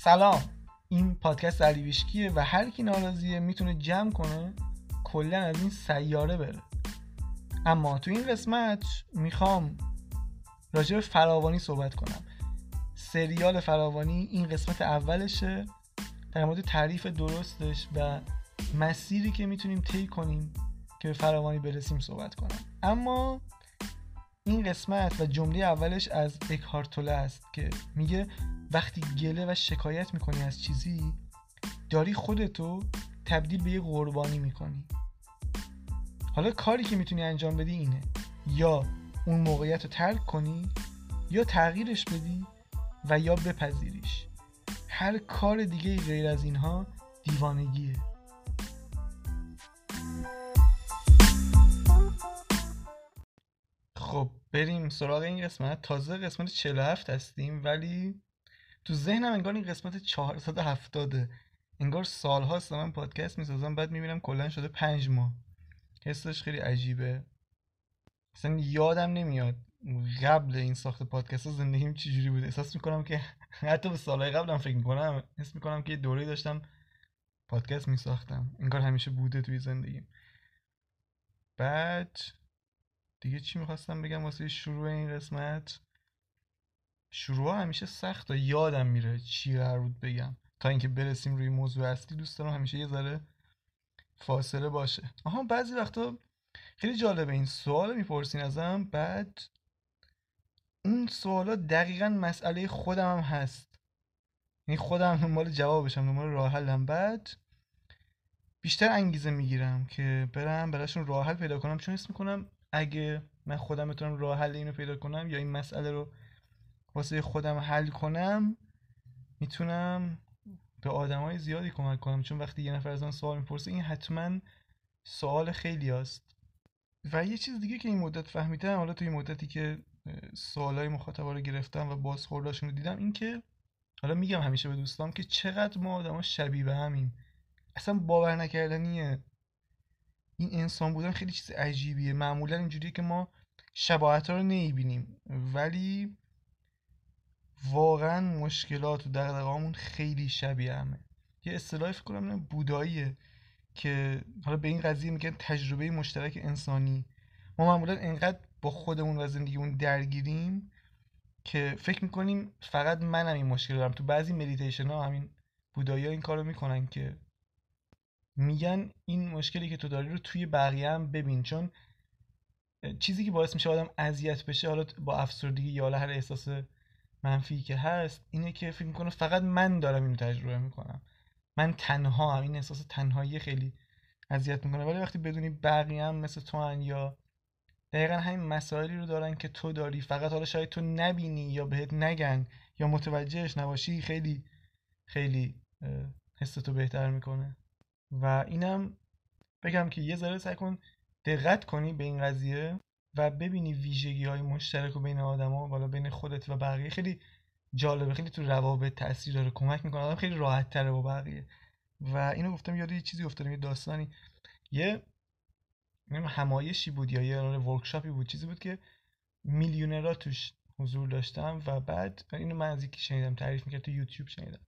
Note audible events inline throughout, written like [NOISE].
سلام. این پادکست علی و هر کی ناراضیه می‌تونه جمع کنه کلا از این سیاره بره. اما تو این قسمت می‌خوام راجع به فراوانی صحبت کنم. سریال فراوانی این قسمت اولشه در مورد تعریف درستش و مسیری که می‌تونیم طی کنیم که به فراوانی برسیم صحبت کنم. اما این قسمت و جمله اولش از اکهارتوله است که میگه وقتی گله و شکایت می‌کنی از چیزی داری خودتو تبدیل به یه قربانی می‌کنی. حالا کاری که می‌تونی انجام بدی اینه. یا اون موقعیت رو ترک کنی یا تغییرش بدی و یا بپذیریش. هر کار دیگه غیر از اینها دیوانگیه. خب بریم سراغ این قسمت. تازه قسمت 47 هستیم ولی تو ذهنم انگار این قسمت 470 انگار سالهاست من پادکست می‌سازم بعد می‌بینم کلا شده پنج ماه. حسش خیلی عجیبه. اصلا یادم نمیاد قبل این ساخت پادکست ها زندگیم چجوری بود. احساس می‌کنم که حتی به سالهای قبلم فکر می‌کنم. حس می‌کنم که یه دوره داشتم پادکست میساختم. انگار همیشه بوده توی زندگیم. بعد دیگه چی می‌خواستم بگم واسه شروع این قسمت؟ شروع همیشه سخت و یادم میره چی قرار بود بگم. تا اینکه برسیم روی موضوع اصلی دوست دارم همیشه یه ذره فاصله باشه. آها بعضی وقتا خیلی جالبه این سوال می‌پرسین ازم بعد اون سوالا دقیقا مسئله خودم هم هست. یعنی خودم دنبال جوابشم دنبال راه حلم. بعد بیشتر انگیزه می‌گیرم که برم براشون راه حل پیدا کنم چون حس می‌کنم اگه من خودم بتونم راه حل اینو پیدا کنم یا این مسئله رو واسه خودم حل کنم می‌تونم به آدم های زیادی کمک کنم. چون وقتی یه نفر از من سوال می‌پرسه این حتما سوال خیلی هست و یه چیز دیگه که این مدت فهمیدم حالا توی مدتی که سوالای مخاطبا رو گرفتم و بازخورداشون رو دیدم این که حالا میگم همیشه به دوستام که چقدر ما آدما شبیه به همیم. اصلا باور نکردنیه. این انسان بودن خیلی چیز عجیبیه. معمولا اینجوریه که ما شباهت ها رو نمی‌بینیم. ولی واقعا مشکلات و دقدقهامون خیلی شبیه همه. یه اصطلاحی فکر کنم بوداییه که حالا به این قضیه میگن تجربه مشترک انسانی. ما معمولا انقدر با خودمون و زندگیمون درگیریم که فکر می‌کنیم فقط منم این مشکل دارم. تو بعضی مدیتیشن ها همین بودایی ها این کارو می‌کنن که میگن این مشکلی که تو داری رو توی بقیه هم ببین چون چیزی که باعث میشه آدم اذیت بشه حالا با افسردگی یا هر احساس منفی که هست اینه که فکر می‌کنه فقط من دارم اینو تجربه می‌کنم. من تنها هم این احساس تنهایی خیلی اذیت می‌کنه. ولی وقتی بدونی بقیه هم مثل تو هن یا دقیقا همین مسائلی رو دارن که تو داری فقط حالا شاید تو نبینی یا بهت نگن یا متوجهش نباشی خیلی خیلی حس تو بهتر می‌کنه. و اینم بگم که یه ذره سعی کن دقت کنی به این قضیه و ببینی ویژگی های مشترک و بین آدما بالا بین خودت و بقیه. خیلی جالبه خیلی تو روابط تاثیر داره کمک می‌کنه. آدم خیلی راحت تره با بقیه. و اینو گفتم یاد یه چیزی افتادم یه داستانی. یه همایشی بود یا یه ورکشاپی بود چیزی بود که میلیونرها توش حضور داشتم و بعد اینو من از یکی شنیدم تعریف می‌کرد تو یوتیوب شنیدم.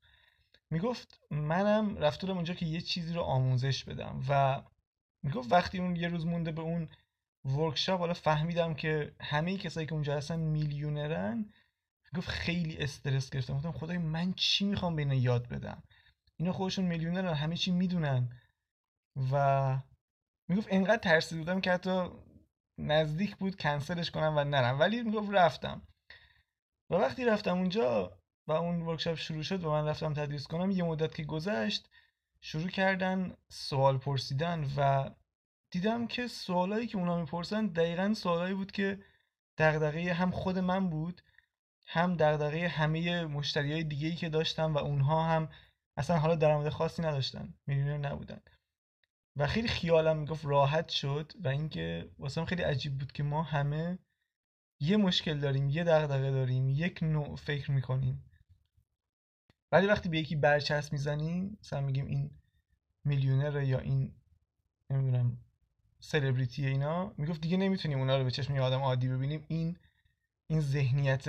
می‌گفت منم رفتم اونجا که یه چیزی رو آموزش بدم و می‌گفت وقتی اون یه روز مونده به اون ورکشاپ حالا فهمیدم که همه کسایی که اونجا هستن میلیونرن. گفت خیلی استرس گرفتم. گفتم خدای من چی می‌خوام به اینا یاد بدم؟ اینا خودشون میلیونرن همه چی می‌دونن. و می‌گفت انقدر ترسیده بودم که حتی نزدیک بود کنسلش کنم و نرم. ولی می‌گفت رفتم. و وقتی رفتم اونجا و اون ورکشاپ شروع شد و من رفتم تدریس کنم یه مدت که گذشت شروع کردن سوال پرسیدن و دیدم که سوالایی که اونا می‌پرسن دقیقا سوالایی بود که دغدغه هم خود من بود هم دغدغه همه مشتری های که داشتم و اونها هم اصلا حالا درآمد خاصی نداشتن میلیونر نبودن. و خیلی خیالم می‌گفت راحت شد و اینکه واسم خیلی عجیب بود که ما همه یه مشکل داریم یه دغدغه داریم یک نوع فکر می‌کنیم. ولی وقتی به یکی برچسب می‌زنیم مثلا میگیم این میلیونر یا این نمی‌دونم سلبریتی اینا می‌گفت دیگه نمی‌تونیم اونا رو به چشم یه آدم عادی ببینیم. این این ذهنیت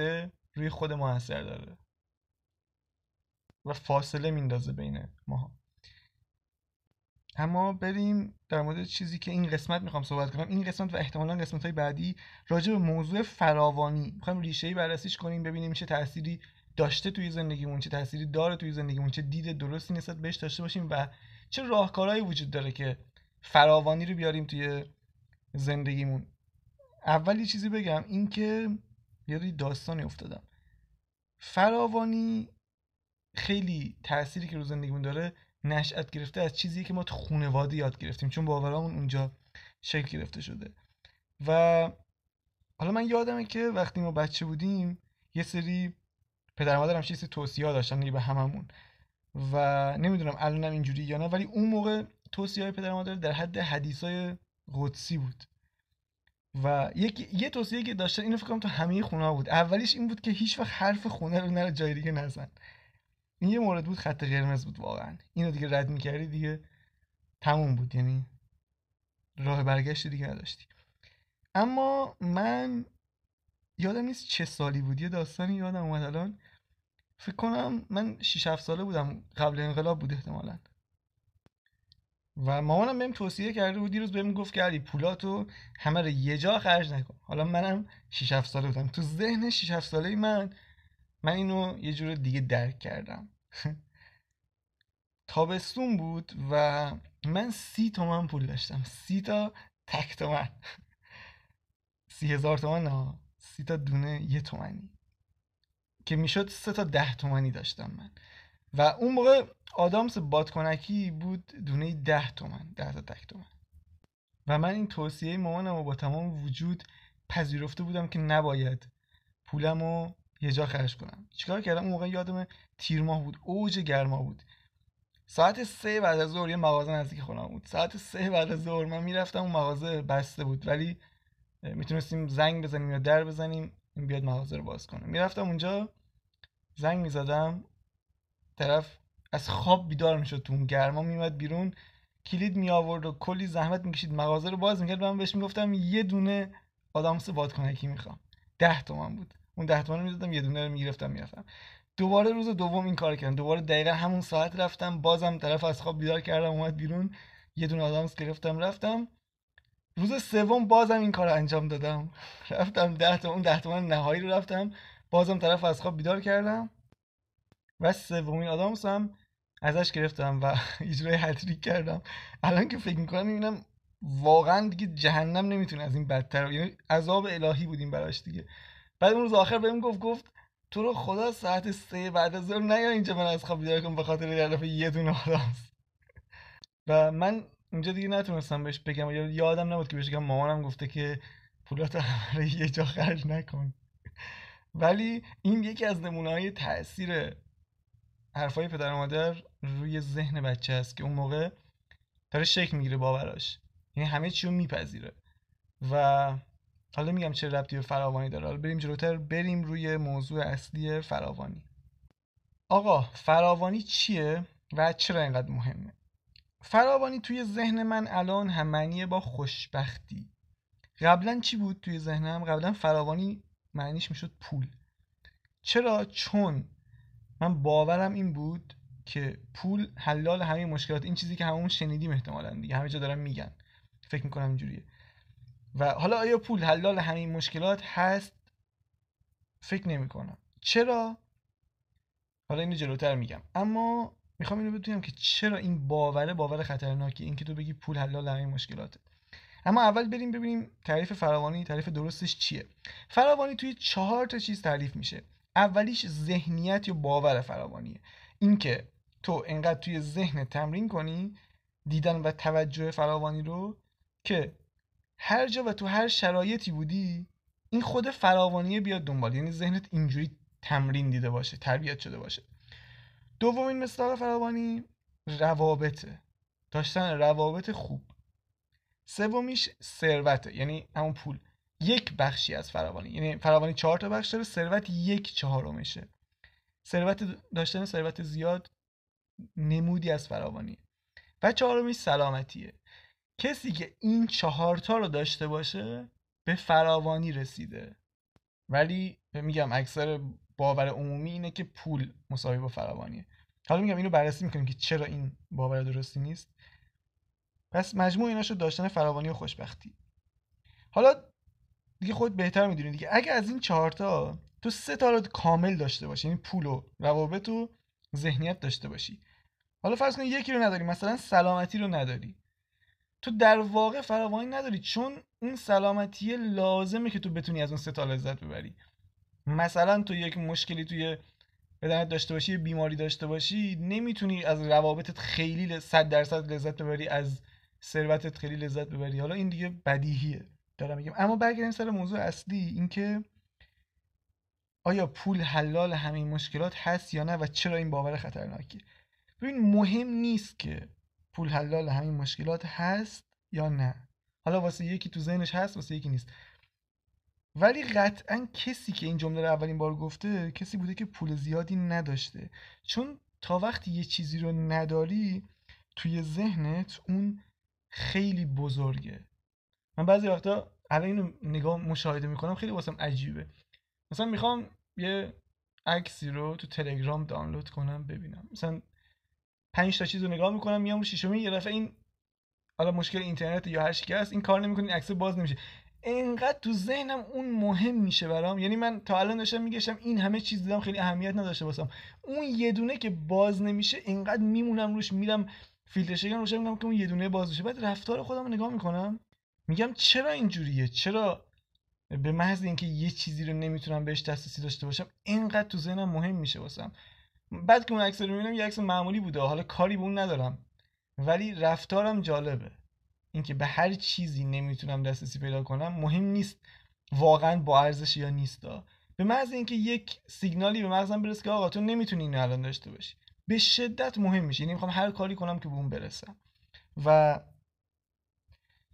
روی خود ما اثر داره. و فاصله میندازه بین ماها. اما بریم در مورد چیزی که این قسمت می‌خوام صحبت کنم. این قسمت و احتمالا قسمت های بعدی راجع به موضوع فراوانی. می‌خوایم ریشه ای بررسیش کنیم ببینیم چه تأثیری داشته توی زندگیمون چه تأثیری داره توی زندگیمون چه دید درستی نسبت بهش داشته باشیم و چه راهکارهایی وجود داره که فراوانی رو بیاریم توی زندگیمون. اول یه چیزی بگم این که یاد داستانی افتادم. فراوانی خیلی تأثیری که رو زندگیمون داره نشأت گرفته از چیزی که ما تو خانواده یاد گرفتیم چون باورامون اونجا شکل گرفته شده. و حالا من یادمه که وقتی ما بچه بودیم یه سری پدر مادرم چیزی توصیه ها داشتن به هممون. و نمی‌دونم الانم اینجوری یا نه ولی اون موقع توصیه های پدر مادر در حد حدیث های قدسی بود. و یک یه توصیه که داشتن اینو فکر کنم تو همه خونه بود. اولیش این بود که هیچ وقت حرف خونه رو نره جای دیگه نزن. این یه مورد بود خط قرمز بود واقعا. اینو دیگه رد می‌کردی دیگه تموم بود یعنی راه برگشت دیگه نداشتی. اما من یادم نیست چه سالی بود یه داستانی یادم اومد الان. فکر کنم من 6 7 ساله بودم قبل انقلاب بود احتمالا. و مامانم بهم توصیه کرده بود دیروز بهم گفت که علی پولاتو همه رو یه جا خرج نکن. حالا منم 6 7 ساله بودم. تو ذهن 6 7 ساله من من اینو یه جور دیگه درک کردم. [LAUGHS] تابستون بود و من سی تومن پول داشتم. سی تا تک تومن. [LAUGHS] سی هزار تومن نه. سی تا دونه یه تومنی. که می‌شد سه تا ده تومنی داشتم من. و اون موقع آدامس بادکنکی بود دونه ده تومن ده تا تک تومن. و من این توصیه مامانم رو با تمام وجود پذیرفته بودم که نباید پولم رو یه جا خرج کنم. چیکار کردم؟ اون موقع یادم تیر ماه بود اوج گرما بود. ساعت سه بعد از ظهر یه مغازه نزدیک خونم بود. ساعت سه بعد از ظهر من می‌رفتم اون مغازه بسته بود. ولی می‌تونستیم زنگ بزنیم یا در بزنیم این بیاد مغازه رو باز کنه. می‌رفتم اونجا زنگ می‌زدم طرف از خواب بیدار می‌شد تو اون گرما میومد بیرون کلید می آورد و کلی زحمت می‌کشید. مغازه رو باز می‌کرد من بهش می‌گفتم یه دونه آدامس بادکنکی می‌خوام. ده تومن بود. اون ده تومن می‌دادم یه دونه رو می‌گرفتم می‌رفتم. دوباره روز دوم این کار کردم. دوباره دقیقا همون ساعت رفتم بازم طرف از خواب بیدار کردم اومد بیرون. یه دونه آدامس گرفتم رفتم. روز سوم بازم این کار رو انجام دادم. رفتم ده تا اون ده تومن نهایی رو رفتم. بازم طرف از خواب بیدار کردم. و سومین آدامس هم ازش گرفتم و [LAUGHS] اجرای هتریک کردم. الان که فکر می‌کنم می‌بینم واقعا دیگه جهنم نمی‌تونه از این بدتر یعنی عذاب الهی بودیم براش دیگه. بعد اون روز آخر بهم گفت گفت تو رو خدا ساعت سه بعد از ظهر نیا اینجا من از خواب بیدار کنم به خاطر یه دونه آدامس. و من اینجا دیگه نتونستم بهش بگم. یا یادم نبود که بهش بگم. مامانم گفته که پولات همه یه جا خرج نکن. ولی این یکی از نمونه های تاثیر حرفای پدر و مادر روی ذهن بچه است که اون موقع داره شکل می‌گیره باوراش. یعنی همه چی رو میپذیره. و حالا میگم چه ربطی به فراوانی داره. حالا بریم جلوتر. بریم روی موضوع اصلی فراوانی. آقا فراوانی چیه و چرا اینقدر مهمه؟ فراوانی توی ذهن من الان هم معنیه با خوشبختی. قبلا چی بود توی ذهنم؟ قبلا فراوانی معنیش می‌شد پول. چرا؟ چون من باورم این بود که پول حلال همه مشکلات این چیزی که همون شنیدیم احتمالا دیگه همه جا دارن میگن. فکر می‌کنم اینجوریه. و حالا آیا پول حلال همه مشکلات هست؟ فکر نمی کنم چرا؟ حالا اینو جلوتر میگم. اما می‌خوام اینو بدونم که چرا این باوره باور خطرناکی این که تو بگی پول حلال همه مشکلاته. اما اول بریم ببینیم تعریف فراوانی تعریف درستش چیه. فراوانی توی چهار تا چیز تعریف میشه. اولیش ذهنیت یا باور فراوانیه. اینکه تو انقدر توی ذهن تمرین کنی دیدن و توجه فراوانی رو که هر جا و تو هر شرایطی بودی این خود فراوانیه بیاد دنبال. یعنی ذهنت اینجوری تمرین دیده باشه تربیت شده باشه. دومین مثال فراوانی روابطه. داشتن روابط خوب. سومیش ثروته یعنی همون پول. یک بخشی از فراوانی. یعنی فراوانی چهار تا بخش داره ثروت یک چهارمشه. ثروت داشتن ثروت زیاد نمودی از فراوانی. و چهارمیش سلامتیه. کسی که این چهارتا رو داشته باشه به فراوانی رسیده. ولی میگم اکثر باور عمومی اینه که پول مساوی با فراوانیه. حالا میگم اینو بررسی می‌کنیم که چرا این باور درستی نیست. پس مجموع اینا شد داشتن فراوانی و خوشبختی. حالا دیگه خود بهتر می‌دونی دیگه. اگه از این چهارتا تو سه تا رو کامل داشته باشی یعنی پول و روابط و ذهنیت داشته باشی. حالا فرض کن یکی رو نداری مثلا سلامتی رو نداری. تو در واقع فراوانی نداری چون اون سلامتی لازمه که تو بتونی از اون سه تا لذت ببری. مثلا تو یک مشکلی توی بدنت داشته باشی بیماری داشته باشی نمی‌تونی از روابطت خیلی صد درصد لذت ببری از ثروتت خیلی لذت ببری. حالا این دیگه بدیهیه دارم میگم. اما برگردیم سر موضوع اصلی اینکه آیا پول حلال همین مشکلات هست یا نه و چرا این باور خطرناکه ببین مهم نیست که پول حلال همین مشکلات هست یا نه. حالا واسه یکی تو ذهنش هست واسه یکی نیست. ولی قطعا کسی که این جمله رو اولین بار گفته کسی بوده که پول زیادی نداشته. چون تا وقتی یه چیزی رو نداری توی ذهنت اون خیلی بزرگه. من بعضی وقتا الان اینو نگاه مشاهده می‌کنم خیلی واسم عجیبه. مثلا می‌خوام یه عکسی رو تو تلگرام دانلود کنم ببینم. مثلا پنج تا چیز رو نگاه می‌کنم میام رو شیشمی یه دفعه این حالا مشکل اینترنت یا هر چیزی هست این کار نمی‌کنه این عکس باز نمیشه. انقدر تو ذهنم اون مهم میشه برام. یعنی من تا الان داشتم میگشتم این همه چیز دیدم خیلی اهمیت نداشته باسم اون یه دونه که باز نمیشه انقدر میمونم روش میرم فیلتر شکن روش میگم که اون یه دونه باز بشه. بعد رفتار خودم رو نگاه می‌کنم میگم چرا اینجوریه؟ چرا به محض اینکه یه چیزی رو نمی‌تونم بهش دسترسی داشته باشم اینقدر تو ذهنم مهم میشه واسم. بعد که اون عکس رو می‌بینم یه عکس معمولی بوده. حالا کاری به اون ندارم. ولی رفتارم جالبه. اینکه به هر چیزی نمی‌تونم دسترسی پیدا کنم مهم نیست واقعا با ارزش یا نیستا. به محض اینکه یک سیگنالی به مغزم برسه که آقا تو نمی‌تونی اینو الان داشته باشی. به شدت مهم میشه. یعنی می‌خوام هر کاری کنم که به اون برسم. و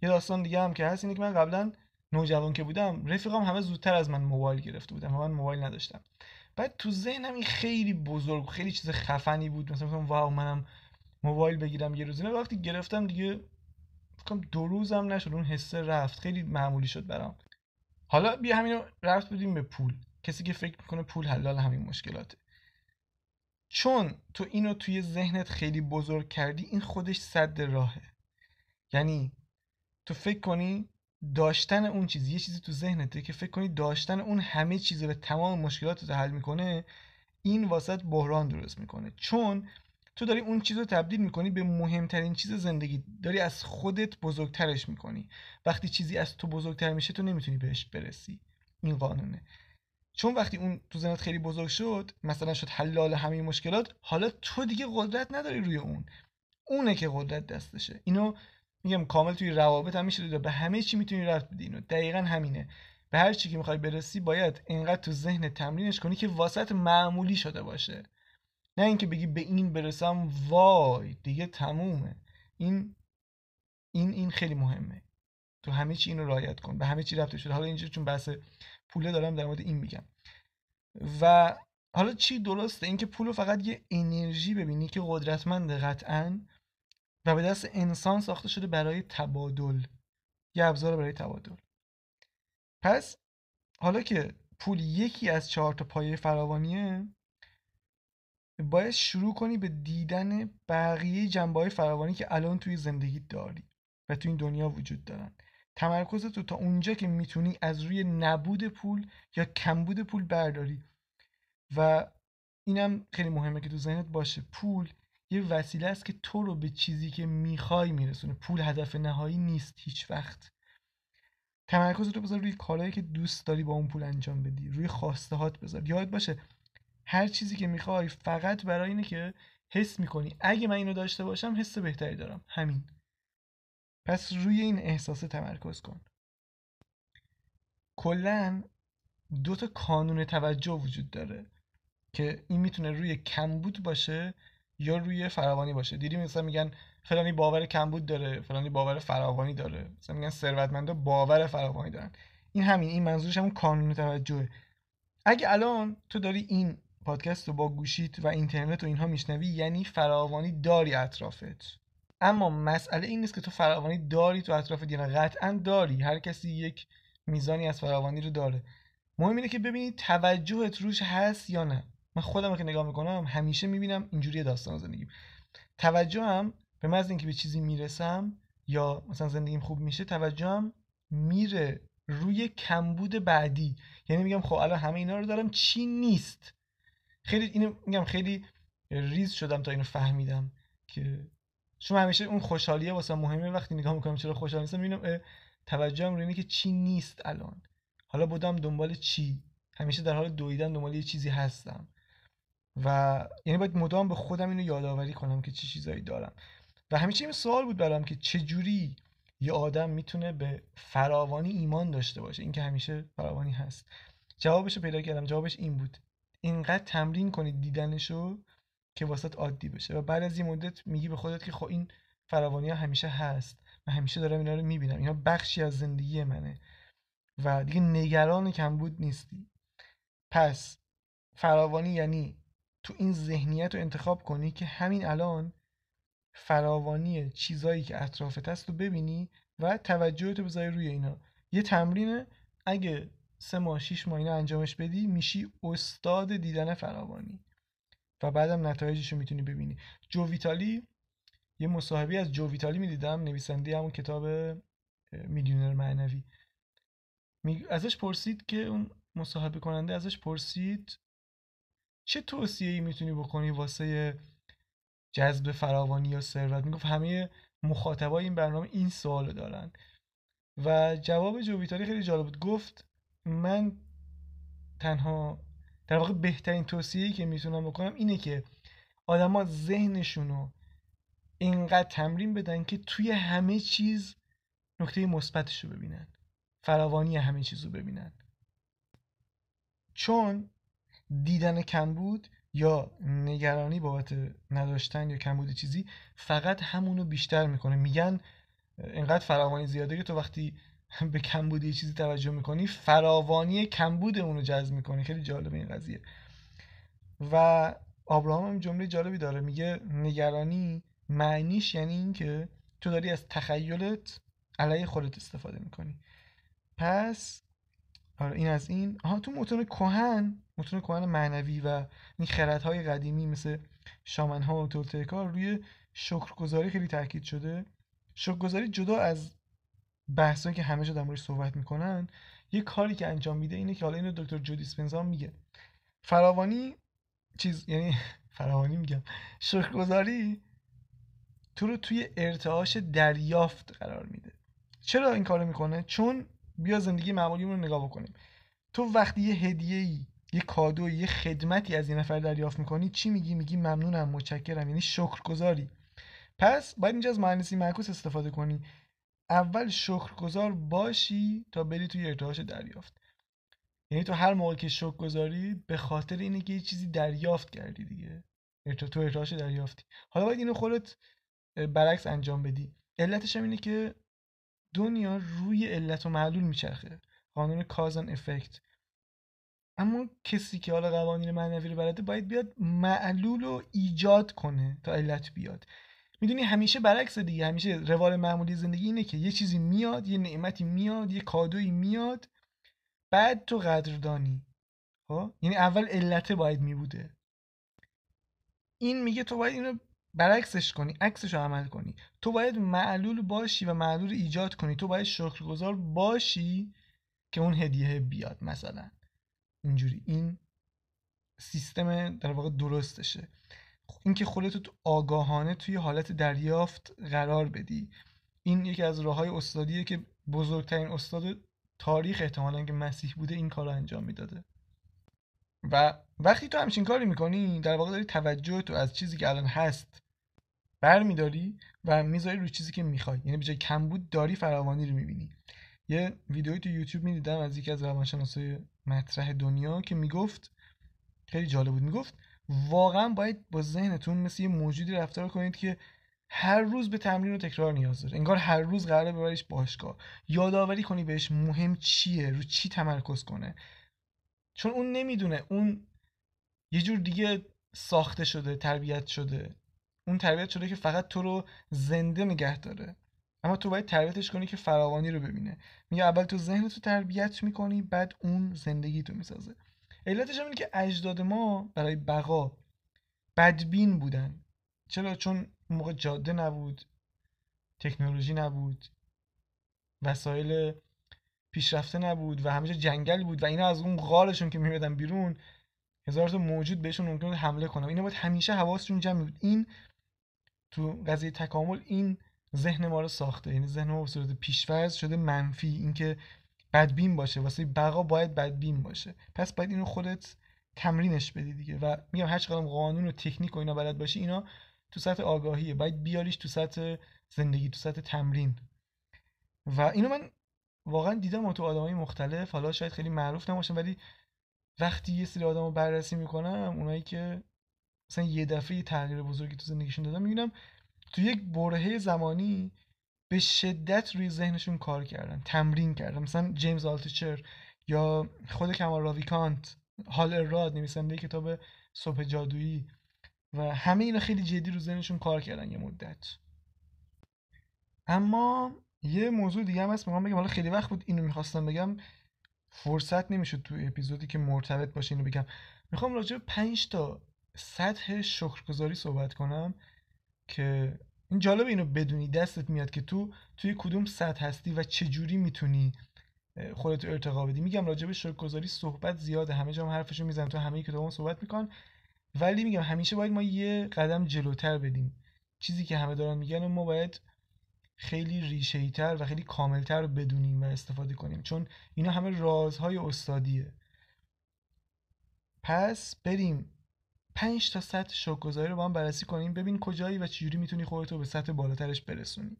یه داستان دیگه هم که هست اینه که من قبلا نوجوان که بودم رفیقام همه زودتر از من موبایل گرفته بودم من موبایل نداشتم. بعد تو ذهنم این خیلی بزرگ خیلی چیز خفنی بود. مثلا گفتم واو منم موبایل بگیرم یه روز. وقتی گرفتم دیگه فکرم دو روزم نشد اون حسه رفت. خیلی معمولی شد برام. حالا بیا همین رفت بودیم به پول. کسی که فکر می‌کنه پول حلال همین مشکلاته. چون تو اینو توی ذهنت خیلی بزرگ کردی این خودش صد راهه. یعنی تو فکر کنی داشتن اون چیز یه چیزی تو ذهنته که فکر کنی داشتن اون همه چیز به تمام مشکلات حل می‌کنه این واسط بحران درست می‌کنه. چون تو داری اون چیز رو تبدیل می‌کنی به مهمترین چیز زندگی. داری از خودت بزرگترش می‌کنی. وقتی چیزی از تو بزرگتر میشه تو نمی‌تونی بهش برسی. این قانونه. چون وقتی اون تو ذهنت خیلی بزرگ شد مثلا شد حلال همه مشکلات حالا تو دیگه قدرت نداری روی اون. اونه که قدرت دستشه. اینو میگم کامل توی روابط هم میشه به همه چی می‌تونی رفت بدی. اینو دقیقا همینه. به هر چی که می‌خوای برسی باید اینقدر تو ذهن تمرینش کنی که واسط معمولی شده باشه. نه اینکه بگی به این برسم وای دیگه تمومه. این این این خیلی مهمه. تو همه چی اینو رعایت کن. به همه چی رفته شده حالا اینجا چون بحث پوله دارم در مورد این میگم. و حالا چی درسته؟ اینکه پولو فقط یه انرژی ببینی که قدرتمنده قطعا و به دست انسان ساخته شده برای تبادل. یه ابزار برای تبادل. پس حالا که پول یکی از چهار تا پایه فراوانیه باید شروع کنی به دیدن بقیه جنبه های فراوانی که الان توی زندگی داری و توی این دنیا وجود دارن. تمرکز تو تا اونجا که می‌تونی از روی نبود پول یا کمبود پول برداری. و اینم خیلی مهمه که تو ذهنت باشه. پول یه وسیله است که تو رو به چیزی که می‌خوای میرسونه. پول هدف نهایی نیست هیچ وقت. تمرکز رو بذار روی کارهایی که دوست داری با اون پول انجام بدی. روی خواسته هات بذار. یاد باشه هر چیزی که می‌خوای فقط برای اینه که حس می‌کنی. اگه من اینو داشته باشم حس بهتری دارم. همین. پس روی این احساس تمرکز کن. کلا دو تا کانون توجه وجود داره که این می‌تونه روی کمبود باشه یا روی فراوانی باشه. دیدی مثلا میگن فلانی باور کمبود داره فلانی باور فراوانی داره. مثلا میگن ثروتمندا باور فراوانی دارن. این همین این منظورش همون کانون توجهه. اگه الان تو داری این پادکست رو با گوشیت و اینترنت و اینها میشنوی یعنی فراوانی داری اطرافت. اما مسئله این نیست که تو فراوانی داری تو اطرافت یا قطعا داری. هر کسی یک میزانی از فراوانی رو داره. مهم اینه که ببینی توجهت روش هست یا نه. من خودم که نگاه می‌کنم همیشه می‌بینم اینجوری داستان زندگیم توجهم به محض اینکه به چیزی می‌رسم یا مثلا زندگیم خوب میشه توجهم میره روی کمبود بعدی. یعنی میگم خب الان همه اینا رو دارم چی نیست؟ خیلی اینو میگم خیلی ریز شدم تا اینو فهمیدم که شما همیشه اون خوشحالیه واسه مهمه. وقتی نگاه می‌کنم چرا خوشحال نیستم می‌بینم توجهم روی اینه که چی نیست الان. حالا بودم دنبال چی؟ همیشه در حال دویدن دنبال یه چیزی هستم. و یعنی باید مدام به خودم اینو یادآوری کنم که چه چی چیزایی دارم. و همیشه این سوال بود برام که چه جوری یه آدم می‌تونه به فراوانی ایمان داشته باشه؟ اینکه همیشه فراوانی هست. جوابش رو پیدا کردم. جوابش این بود. اینقدر تمرین کنید دیدنشو که واسط عادی بشه. و بعد از این مدت میگی به خودت که خب این فراوانی ها همیشه هست. و همیشه دارم اینا رو می‌بینم. اینا بخشی از زندگی منه. و دیگه نگران کمبود نیستی. پس فراوانی یعنی تو این ذهنیت رو انتخاب کنی که همین الان فراوانی چیزایی که اطرافت هست رو ببینی و توجهتو بذاری روی اینا. یه تمرینه. اگه سه ماه شیش ماه اینا انجامش بدی میشی استاد دیدن فراوانی. و بعدم نتایجش رو می‌تونی ببینی. جو ویتالی یه مصاحبه از جو ویتالی می‌دیدم نویسنده همون کتاب میلیونر معنوی. ازش پرسید که اون مصاحبه کننده ازش پرسید چه توصیه ای می‌تونی بکنی واسه جذب فراوانی یا ثروت؟ می‌گفت همه مخاطبای این برنامه این سوال دارن. و جواب جوویتاری خیلی جالب بود. گفت من تنها در واقع بهترین توصیه‌ای که می‌تونم بکنم اینه که آدما ذهنشون رو اینقدر تمرین بدن که توی همه چیز نکته مثبتش رو ببینن. فراوانی همه چیز رو ببینن. چون دیدن کمبود یا نگرانی بابت نداشتن یا کمبود چیزی فقط همونو بیشتر می‌کنه. میگن اینقدر فراوانی زیاده که تو وقتی [LAUGHS] به کمبود یه چیزی توجه می‌کنی فراوانی کمبود اونو جذب می‌کنی. خیلی جالب این قضیه. و آبراهام هم جمله جالبی داره. میگه نگرانی معنیش یعنی اینکه تو داری از تخیلت علیه خودت استفاده می‌کنی. پس آره این از این. آها تو متون کهن متون کهن معنوی و این خردهای قدیمی مثل شامنها و تولتکار روی شکرگزاری خیلی تاکید شده. شکرگزاری جدا از بحثایی که همه جا در موردش صحبت می‌کنن یه کاری که انجام میده اینه که حالا اینو دکتر جودی سپنزا میگه. فراوانی چیز یعنی [LAUGHS] فراوانی میگم شکرگزاری تو رو توی ارتعاش دریافت قرار میده. چرا این کارو می‌کنه؟ چون بیا زندگی معمولیمون رو نگاه بکنیم. تو وقتی یه هدیه ای یه کادو یه خدمتی از این نفر دریافت می‌کنی چی میگی؟ میگی ممنونم متشکرم یعنی شکرگزاری. پس باید اینجا از مهندسی معکوس استفاده کنی. اول شکرگزار باشی تا بری توی ارتعاش دریافت. یعنی تو هر موقع که شکرگزاری به خاطر اینه که یه چیزی دریافت کردی دیگه. تو ارتعاش دریافتی. حالا باید اینو خودت برعکس انجام بدی. علتش هم اینه که دنیا روی علت و معلول میچرخه. قانون کازن افکت اما کسی که حالا قوانین معنوی رو بلده باید بیاد معلول رو ایجاد کنه تا علت بیاد. می‌دونی همیشه برعکس دیگه همیشه روال معمولی زندگی اینه که یه چیزی میاد یه نعمتی میاد یه کادویی میاد بعد تو قدردانی. ها خب؟ یعنی اول علته باید میبوده. این میگه تو باید اینو برعکسش کنی عکسش رو عمل کنی. تو باید معلول باشی و معلول ایجاد کنی. تو باید شکرگزار باشی که اون هدیه بیاد مثلا. اینجوری. این سیستم در واقع درستشه. اینکه خودتو تو آگاهانه توی حالت دریافت قرار بدی. این یکی از راه های استادیه که بزرگترین استاد تاریخ احتمالا که مسیح بوده این کار رو انجام می‌داده. و وقتی تو همچین کاری می‌کنی در واقع داری توجه تو از چیزی که الان هست برمیداری و می‌ذاری روی چیزی که می‌خوای. یعنی به کمبود داری فراوانی رو می‌بینی. یه ویدیوی تو یوتیوب می‌دیدم از یکی از روانشناسای مطرح دنیا که می‌گفت خیلی جالب بود. می‌گفت واقعا باید با ذهنتون مثل یه موجودی رفتار کنید که هر روز به تمرین و تکرار نیاز داره. انگار هر روز قراره ببریش باشگاه. یادآوری کنی بهش مهم چیه رو چی تمرکز کنه. چون اون نمی‌دونه. اون یه جور دیگه ساخته شده تربیت شده. اون تربیت شده که فقط تو رو زنده نگه داره. اما تو باید تربیتش کنی که فراوانی رو ببینه. میگه اول تو ذهن تو تربیت می‌کنی بعد اون زندگی تو می‌سازه. علتش هم اینه که اجداد ما برای بقا بدبین بودن. چرا؟ چون موقع جاده نبود تکنولوژی نبود وسایل پیشرفته نبود و همیشه جنگل بود و اینا از اون غارشون که میمدن بیرون هزار تا موجود بهشون ممکن حمله کنن. اینا باید همیشه حواسشون جمع بود این تو قضیه تکامل این ذهن ما رو ساخته. یعنی ذهن ما به صورت پیشورز شده منفی. اینکه بدبین باشه واسه بقا باید بدبین باشه. پس باید اینو خودت تمرینش بدی دیگه. و میگم هر چقدر قانون و تکنیک و اینا بلد باشی اینا تو سطح آگاهیه. باید بیاریش تو سطح زندگی تو سطح تمرین. و اینو من واقعا دیدم تو آدمای مختلف. حالا شاید خیلی معروف نباشن ولی وقتی یه سری آدم بررسی می‌کنم اونایی که مثلا یه دفعه یه تغییر بزرگی تو زندگیشون دادم می‌بینم تو یک برهه زمانی به شدت روی ذهنشون کار کردن تمرین کردن. مثلا جیمز آلتیچر یا خود کمال راویکانت هال اراد نویسنده کتاب صبح جادویی و همه اینا خیلی جدی رو ذهنشون کار کردن یه مدت. اما یه موضوع دیگه هم هست می‌خوام بگم. حالا خیلی وقت بود اینو می‌خواستم بگم. فرصت نمی‌شد تو اپیزودی که مرتبط باشه اینو بگم. می‌خوام راجع به 5 تا سطح شکرگزاری صحبت کنم که این جالب اینو بدونی دستت میاد که تو توی کدوم سطح هستی و چه جوری می‌تونی خودت ارتقا بدی. میگم راجع به شکرگزاری صحبت زیاده. همه جام حرفشو می‌زنن تو همه کتابا صحبت میکن. ولی میگم همیشه باید ما یه قدم جلوتر بدیم. چیزی که همه دارن میگن ما باید خیلی ریشه تر و خیلی کاملتر بدونیم و استفاده کنیم. چون اینا همه رازهای استادیه. پس بریم پنج تا سطح شوکگذاری رو با هم بررسی کنیم ببین کجایی و چجوری می‌تونی خودتو به سطح بالاترش برسونی.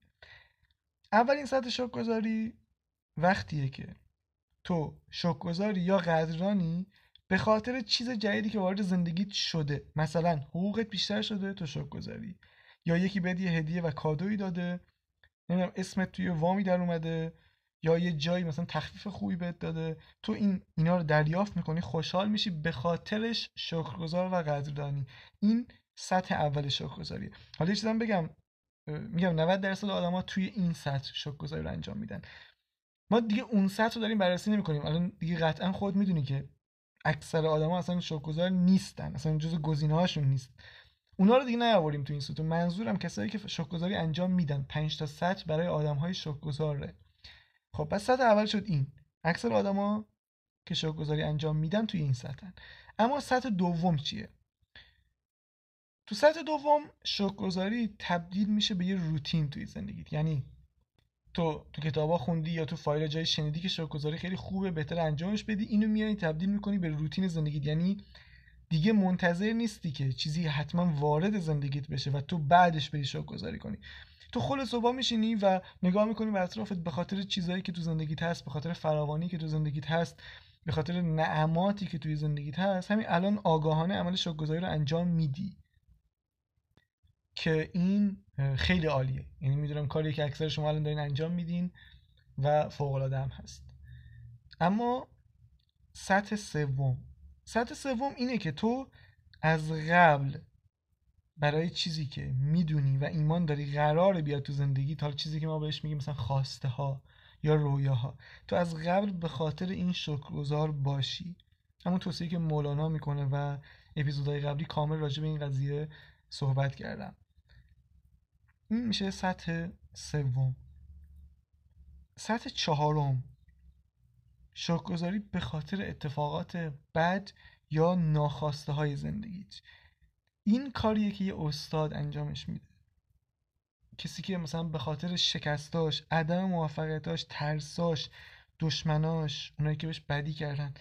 اولین سطح شوکگذاری وقتیه که تو شوکگذاری یا قدردانی به خاطر چیز جدیدی که وارد زندگیت شده. مثلا حقوقت بیشتر شده تو شوکگذاری یا یکی بهت یه هدیه و کادویی داده. نمی‌دونم اسمت توی وامی در اومده. یا یه جایی مثلا تخفیف خوبی بهت داده. تو این اینا رو دریافت می‌کنی خوشحال میشی به خاطرش شکرگزار و قدردانی. این سطح اول شکرگزاریه حالا یه بگم. میگم 90 درصد آدما توی این سطح شکرگزاری رو انجام میدن. ما دیگه اون سطح رو داریم بررسی نمی‌کنیم. الان دیگه قطعا خود می‌دونی که اکثر آدما اصلا شکرگزار نیستن. اصلا جزء گزینه‌هاشون نیست. اونا رو دیگه نیاوریم تو این ستون منظورم کسایی که شکرگزاری انجام میدن 5 تا سطح برای آدم‌های شکرگزاره. خب پس سطح اول شد این. اکثر آدما که شکرگزاری انجام میدن توی این سطحن. اما سطح دوم چیه؟ تو سطح دوم شکرگزاری تبدیل میشه به یه روتین توی زندگیت. یعنی تو تو کتابا خوندی یا تو فایل جای شنیدی که شکرگزاری خیلی خوبه بهتر انجامش بدی اینو میای تبدیل می‌کنی به روتین زندگیت. یعنی دیگه منتظر نیستی که چیزی حتما وارد زندگیت بشه و تو بعدش بری شکرگزاری کنی. تو خود صبح میشینی و نگاه می‌کنی به اطرافت به خاطر چیزایی که تو زندگیت هست به خاطر فراوانی که تو زندگیت هست به خاطر نعماتی که توی زندگیت هست. همین الان آگاهانه عمل شکرگزاری رو انجام میدی. که این خیلی عالیه. یعنی می‌دونم کاری که اکثر شما الان دارین انجام میدین و فوق هم هست. اما سطح سوم. سطح سوم اینه که تو از قبل برای چیزی که می‌دونی و ایمان داری قرار بیاد تو زندگی تا چیزی که ما بهش میگیم مثلا خواسته ها یا رویاها. تو از قبل به خاطر این شکرگزار باشی. همون توصیه که مولانا می‌کنه و اپیزودهای قبلی کامل راجع به این قضیه صحبت کردم. این میشه سطح سوم. سطح چهارم. شکرگزاری به خاطر اتفاقات بد یا ناخواسته های زندگیت. این کاریه که یه استاد انجامش میده. کسی که مثلا به خاطر شکستاش عدم موفقیتاش ترساش دشمناش اونایی که بهش بدی کردن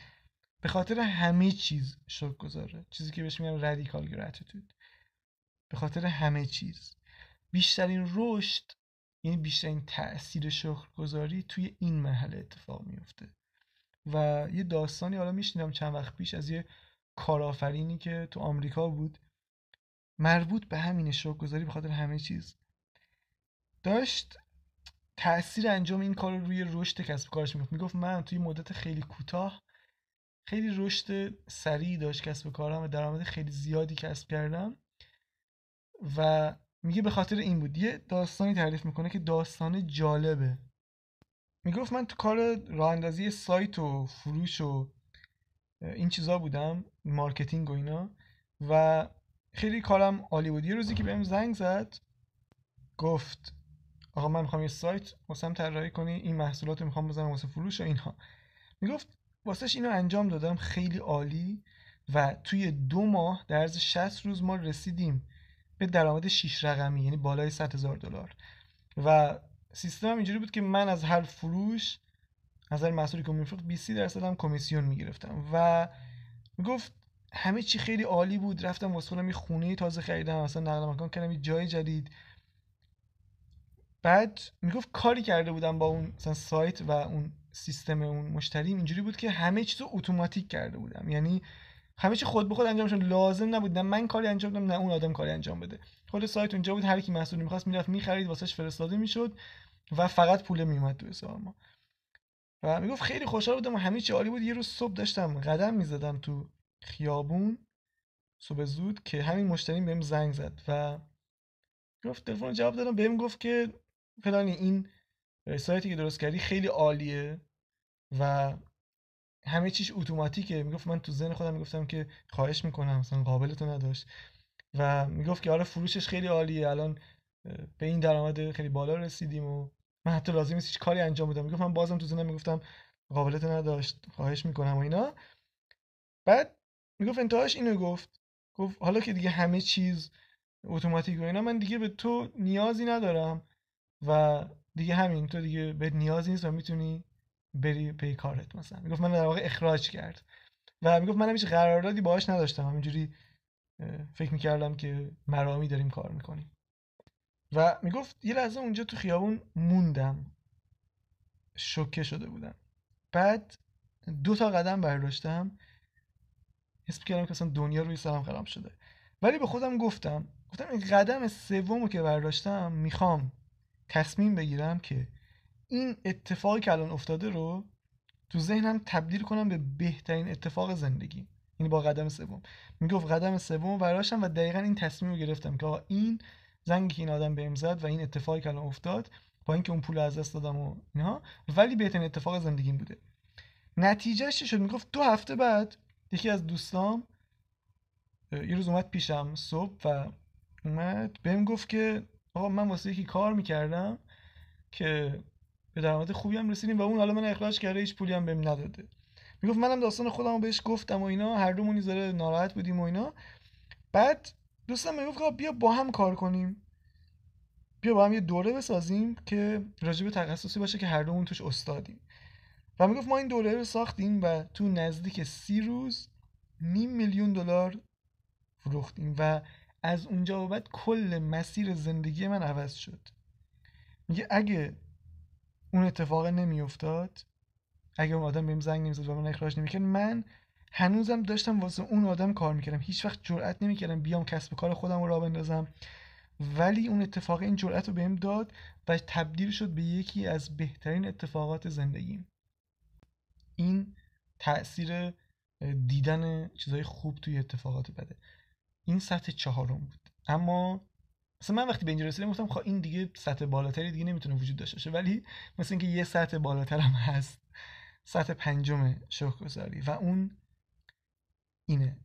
به خاطر همه چیز شکر گذاره. چیزی که بهش میگن رادیکال گراتیتود به خاطر همه چیز. بیشترین رشد یعنی بیشترین تاثیر شکرگزاری توی این مرحله اتفاق میفته. و یه داستانی حالا میشنیدم چند وقت پیش از یه کارآفرینی که تو آمریکا بود. مربوط به همین گذاری به خاطر همه چیز. داشت تاثیر انجام این کار رو روی رشد کسب کارش می‌گفت می‌گفت من توی مدت خیلی کوتاه خیلی رشد سریع داشت کسب کارم و درآمد خیلی زیادی کسب کردم. و میگه به خاطر این بود. یه داستانی تعریف می‌کنه که داستان جالبه. می‌گفت من تو کار راه اندازی سایت و فروش و این چیزا بودم مارکتینگ و اینا و خیلی کارم عالی بود. یه روزی که بهم زنگ زد گفت آقا من می‌خوام یه سایت واسم طراحی کنی این محصولات رو می‌خوام بزنم واسه فروش و اینها. می‌گفت واسهش اینو انجام دادم خیلی عالی و توی دو ماه در عرض 60 روز ما رسیدیم به درآمد 6 رقمی یعنی بالای 100 هزار دلار. و سیستم اینجوری بود که من از هر فروش از هر محصولی که میفروخت 20 درصد هم کمیسیون می‌گرفتم. و می‌گفت همه چی خیلی عالی بود. رفتم واسه خودم یه خونه تازه خریدم. مثلا نقل مکان کردم یه جای جدید. بعد می‌گفت کاری کرده بودم با اون مثلا سایت و اون سیستم اون مشتری. اینجوری بود که همه چیز رو اتوماتیک کرده بودم. یعنی همه چی خود به خود انجام شد. لازم نبود نه من کاری انجام بدم نه اون آدم کاری انجام بده. خود سایت اونجا بود. هر کی محصولی می‌خواست می‌رفت می‌خرید واسش فرستاده می‌شد و فقط پول میومد تو حساب ما. و می‌گفت خیلی خوشحال بودم و همه چی عالی بود. یه روز صبح داشتم قدم می‌زدم تو خیابون صبح زود که همین مشتری بهم زنگ زد و گفت تلفن جواب دادم بهم گفت که فلانی این سایتی که درست کردی خیلی عالیه و همه چیش اتوماتیکه. می‌گفت من تو ذهن خودم می‌گفتم که خواهش می‌کنم مثلا قابلتو نداشت و می‌گفت که آره فروشش خیلی عالیه الان به این درآمد خیلی بالا رسیدیم و من حتی لازم نیست هیچ کاری انجام بدم. می‌گفت من بازم تو ذهنم می‌گفتم قابلت نداشت خواهش می‌کنم و اینا. بعد می‌گفت انتهاش اینو گفت. گفت حالا که دیگه همه چیز اتوماتیک و اینا من دیگه به تو نیازی ندارم و دیگه همین تو دیگه به نیازی نیست و می‌تونی بری پی کارت مثلا. می‌گفت من در واقع اخراج کرد. و می‌گفت من هیچ قراردادی باهاش نداشتم. همینجوری فکر می‌کردم که مرامی داریم کار می‌کنیم. و می‌گفت یه لحظه اونجا تو خیابون موندم. شوکه شده بودم. بعد دو تا قدم برداشتم. حس کردم که اصلا دنیا روی سرم خراب شده. ولی به خودم گفتم گفتم این قدم سومو که برداشتم می‌خوام تصمیم بگیرم که این اتفاقی که الان افتاده رو تو ذهنم تبدیل کنم به بهترین اتفاق زندگی. یعنی با قدم سوم. می‌گفت قدم سوم برداشتم و دقیقا این تصمیم رو گرفتم که آقا این زنگی که این آدم بهم زد و این اتفاقی که الان افتاد با اینکه اون پول از دست دادم و اینها ولی بهترین اتفاق زندگیم بوده. نتیجهش شد؟ می‌گفت دو هفته بعد یکی از دوستام یه روز اومد پیشم صبح و اومد بهم گفت که آقا من واسه یکی کار می‌کردم که به درآمد خوبی هم رسیدیم و اون حالا من اخراج کرده هیچ پولی هم بهم نداده. می‌گفت منم داستان خودم رو بهش گفتم و اینا هر دومون زره ناراحت بودیم و اینا. بعد دوستم می‌گفت بیا با هم کار کنیم. بیا با هم یه دوره بسازیم که راجب تخصصی باشه که هر دومون توش استادیم. و می‌گفت ما این دوره رو ساختیم و تو نزدیک سی روز نیم میلیون دلار فروختیم و از اونجا به بعد کل مسیر زندگی من عوض شد. میگه اگه اون اتفاق نمیافتاد اگه اون آدم بهم زنگ نمی‌زد و من اخراج نمی‌کرد من هنوزم داشتم واسه اون آدم کار می‌کردم. هیچ وقت جرئت نمی‌کردم بیام کسب کار خودم رو راه بندازم. ولی اون اتفاق این جرأت رو بهم داد و تبدیل شد به یکی از بهترین اتفاقات زندگیم. این تاثیر دیدن چیزهای خوب توی اتفاقات بده. این سطح چهارم بود. اما مثلا من وقتی به اینجا رسیدم گفتم خب این دیگه سطح بالاتری دیگه نمی‌تونه وجود داشته باشه. ولی مثل اینکه یه سطح بالاتر هم هست سطح پنجم گذاری و اون اینه.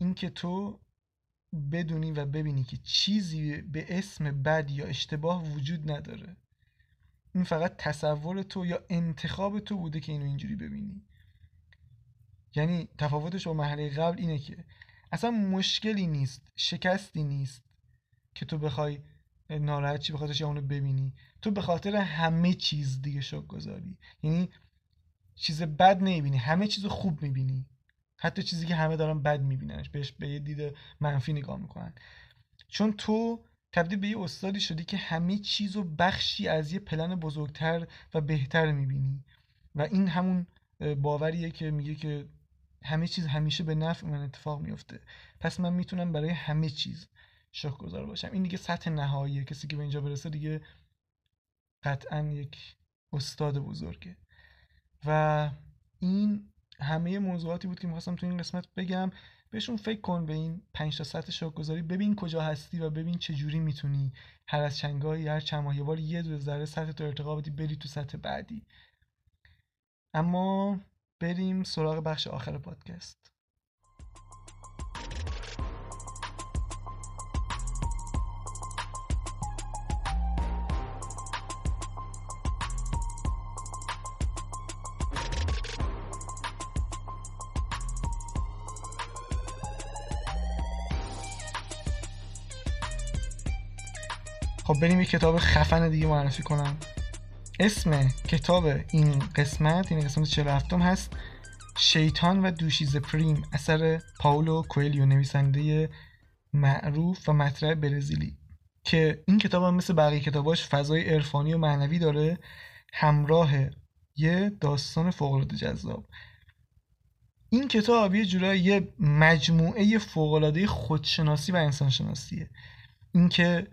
اینکه تو بدونی و ببینی که چیزی به اسم بد یا اشتباه وجود نداره. این فقط تصور تو یا انتخاب تو بوده که اینو اینجوری ببینی. یعنی تفاوتش با مرحله قبل اینه که اصلا مشکلی نیست شکستی نیست که تو بخوای ناراحت چی بخاطرش اونو ببینی. تو به خاطر همه چیز دیگه شک گذاری. یعنی چیز بد نمی‌بینی همه چیز خوب می‌بینی. حتی چیزی که همه دارن بد میبیننش بهش به یه دید منفی نگاه می‌کنن. چون تو تبدیل به یه استادی شدی که همه چیز و بخشی از یه پلن بزرگتر و بهتر می‌بینی. و این همون باوریه که میگه که همه چیز همیشه به نفع من اتفاق میفته پس من می‌تونم برای همه چیز شکر گذار باشم. این دیگه سطح نهاییه. کسی که به اینجا برسه دیگه قطعا یک استاد بزرگه. و این همه موضوعاتی بود که می‌خواستم تو این قسمت بگم. بهشون فکر کن به این پنج تا سطح شوکگذاری ببین کجا هستی و ببین چه جوری می‌تونی هر از چنگاهی هر چند ماه یه بار یه دو ذره سطح تو ارتقا بدی بری تو سطح بعدی. اما بریم سراغ بخش آخر پادکست. خب بریم یه کتاب خفن دیگه معرفی کنم. اسم کتاب این قسمت این قسمت 47 هست شیطان و دوشیز پریم اثر پاولو کوئلیو نویسنده معروف و مطرح برزیلی که این کتاب هم مثل بقیه کتاباش فضای عرفانی و معنوی داره همراه یه داستان فوقالعاده جذاب. این کتاب یه جورایی یه مجموعه فوقالعاده خودشناسی و انسانشناسیه. اینکه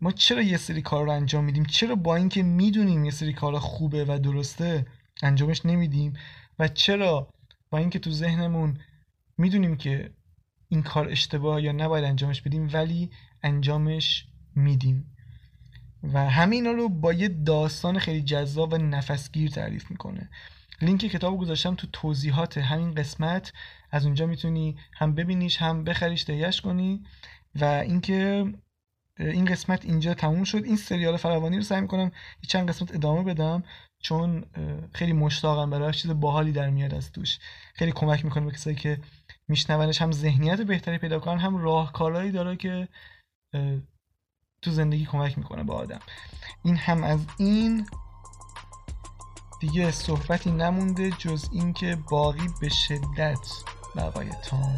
ما چرا یه سری کار رو انجام میدیم؟ چرا با اینکه می‌دونیم یه سری کار خوبه و درسته انجامش نمیدیم؟ و چرا با اینکه تو ذهنمون می‌دونیم که این کار اشتباه یا نباید انجامش بدیم ولی انجامش میدیم؟ و همه اینا رو با یه داستان خیلی جذاب و نفسگیر تعریف می‌کنه. لینک کتاب گذاشتم تو توضیحات همین قسمت. از اونجا می‌تونی هم ببینیش هم بخریش تهیهش کنی. و اینکه این قسمت اینجا تموم شد. این سریال فراوانی رو سعی می‌کنم یه چند قسمت ادامه بدم چون خیلی مشتاقم برای چیز باحالی در میاد از توش. خیلی کمک می‌کنه به کسایی که میشنونش هم ذهنیت بهتری پیدا کنن هم راهکارهایی داره که تو زندگی کمک می‌کنه با آدم. این هم از این. دیگه صحبتی نمونده جز اینکه باقی به شدت بقای تام.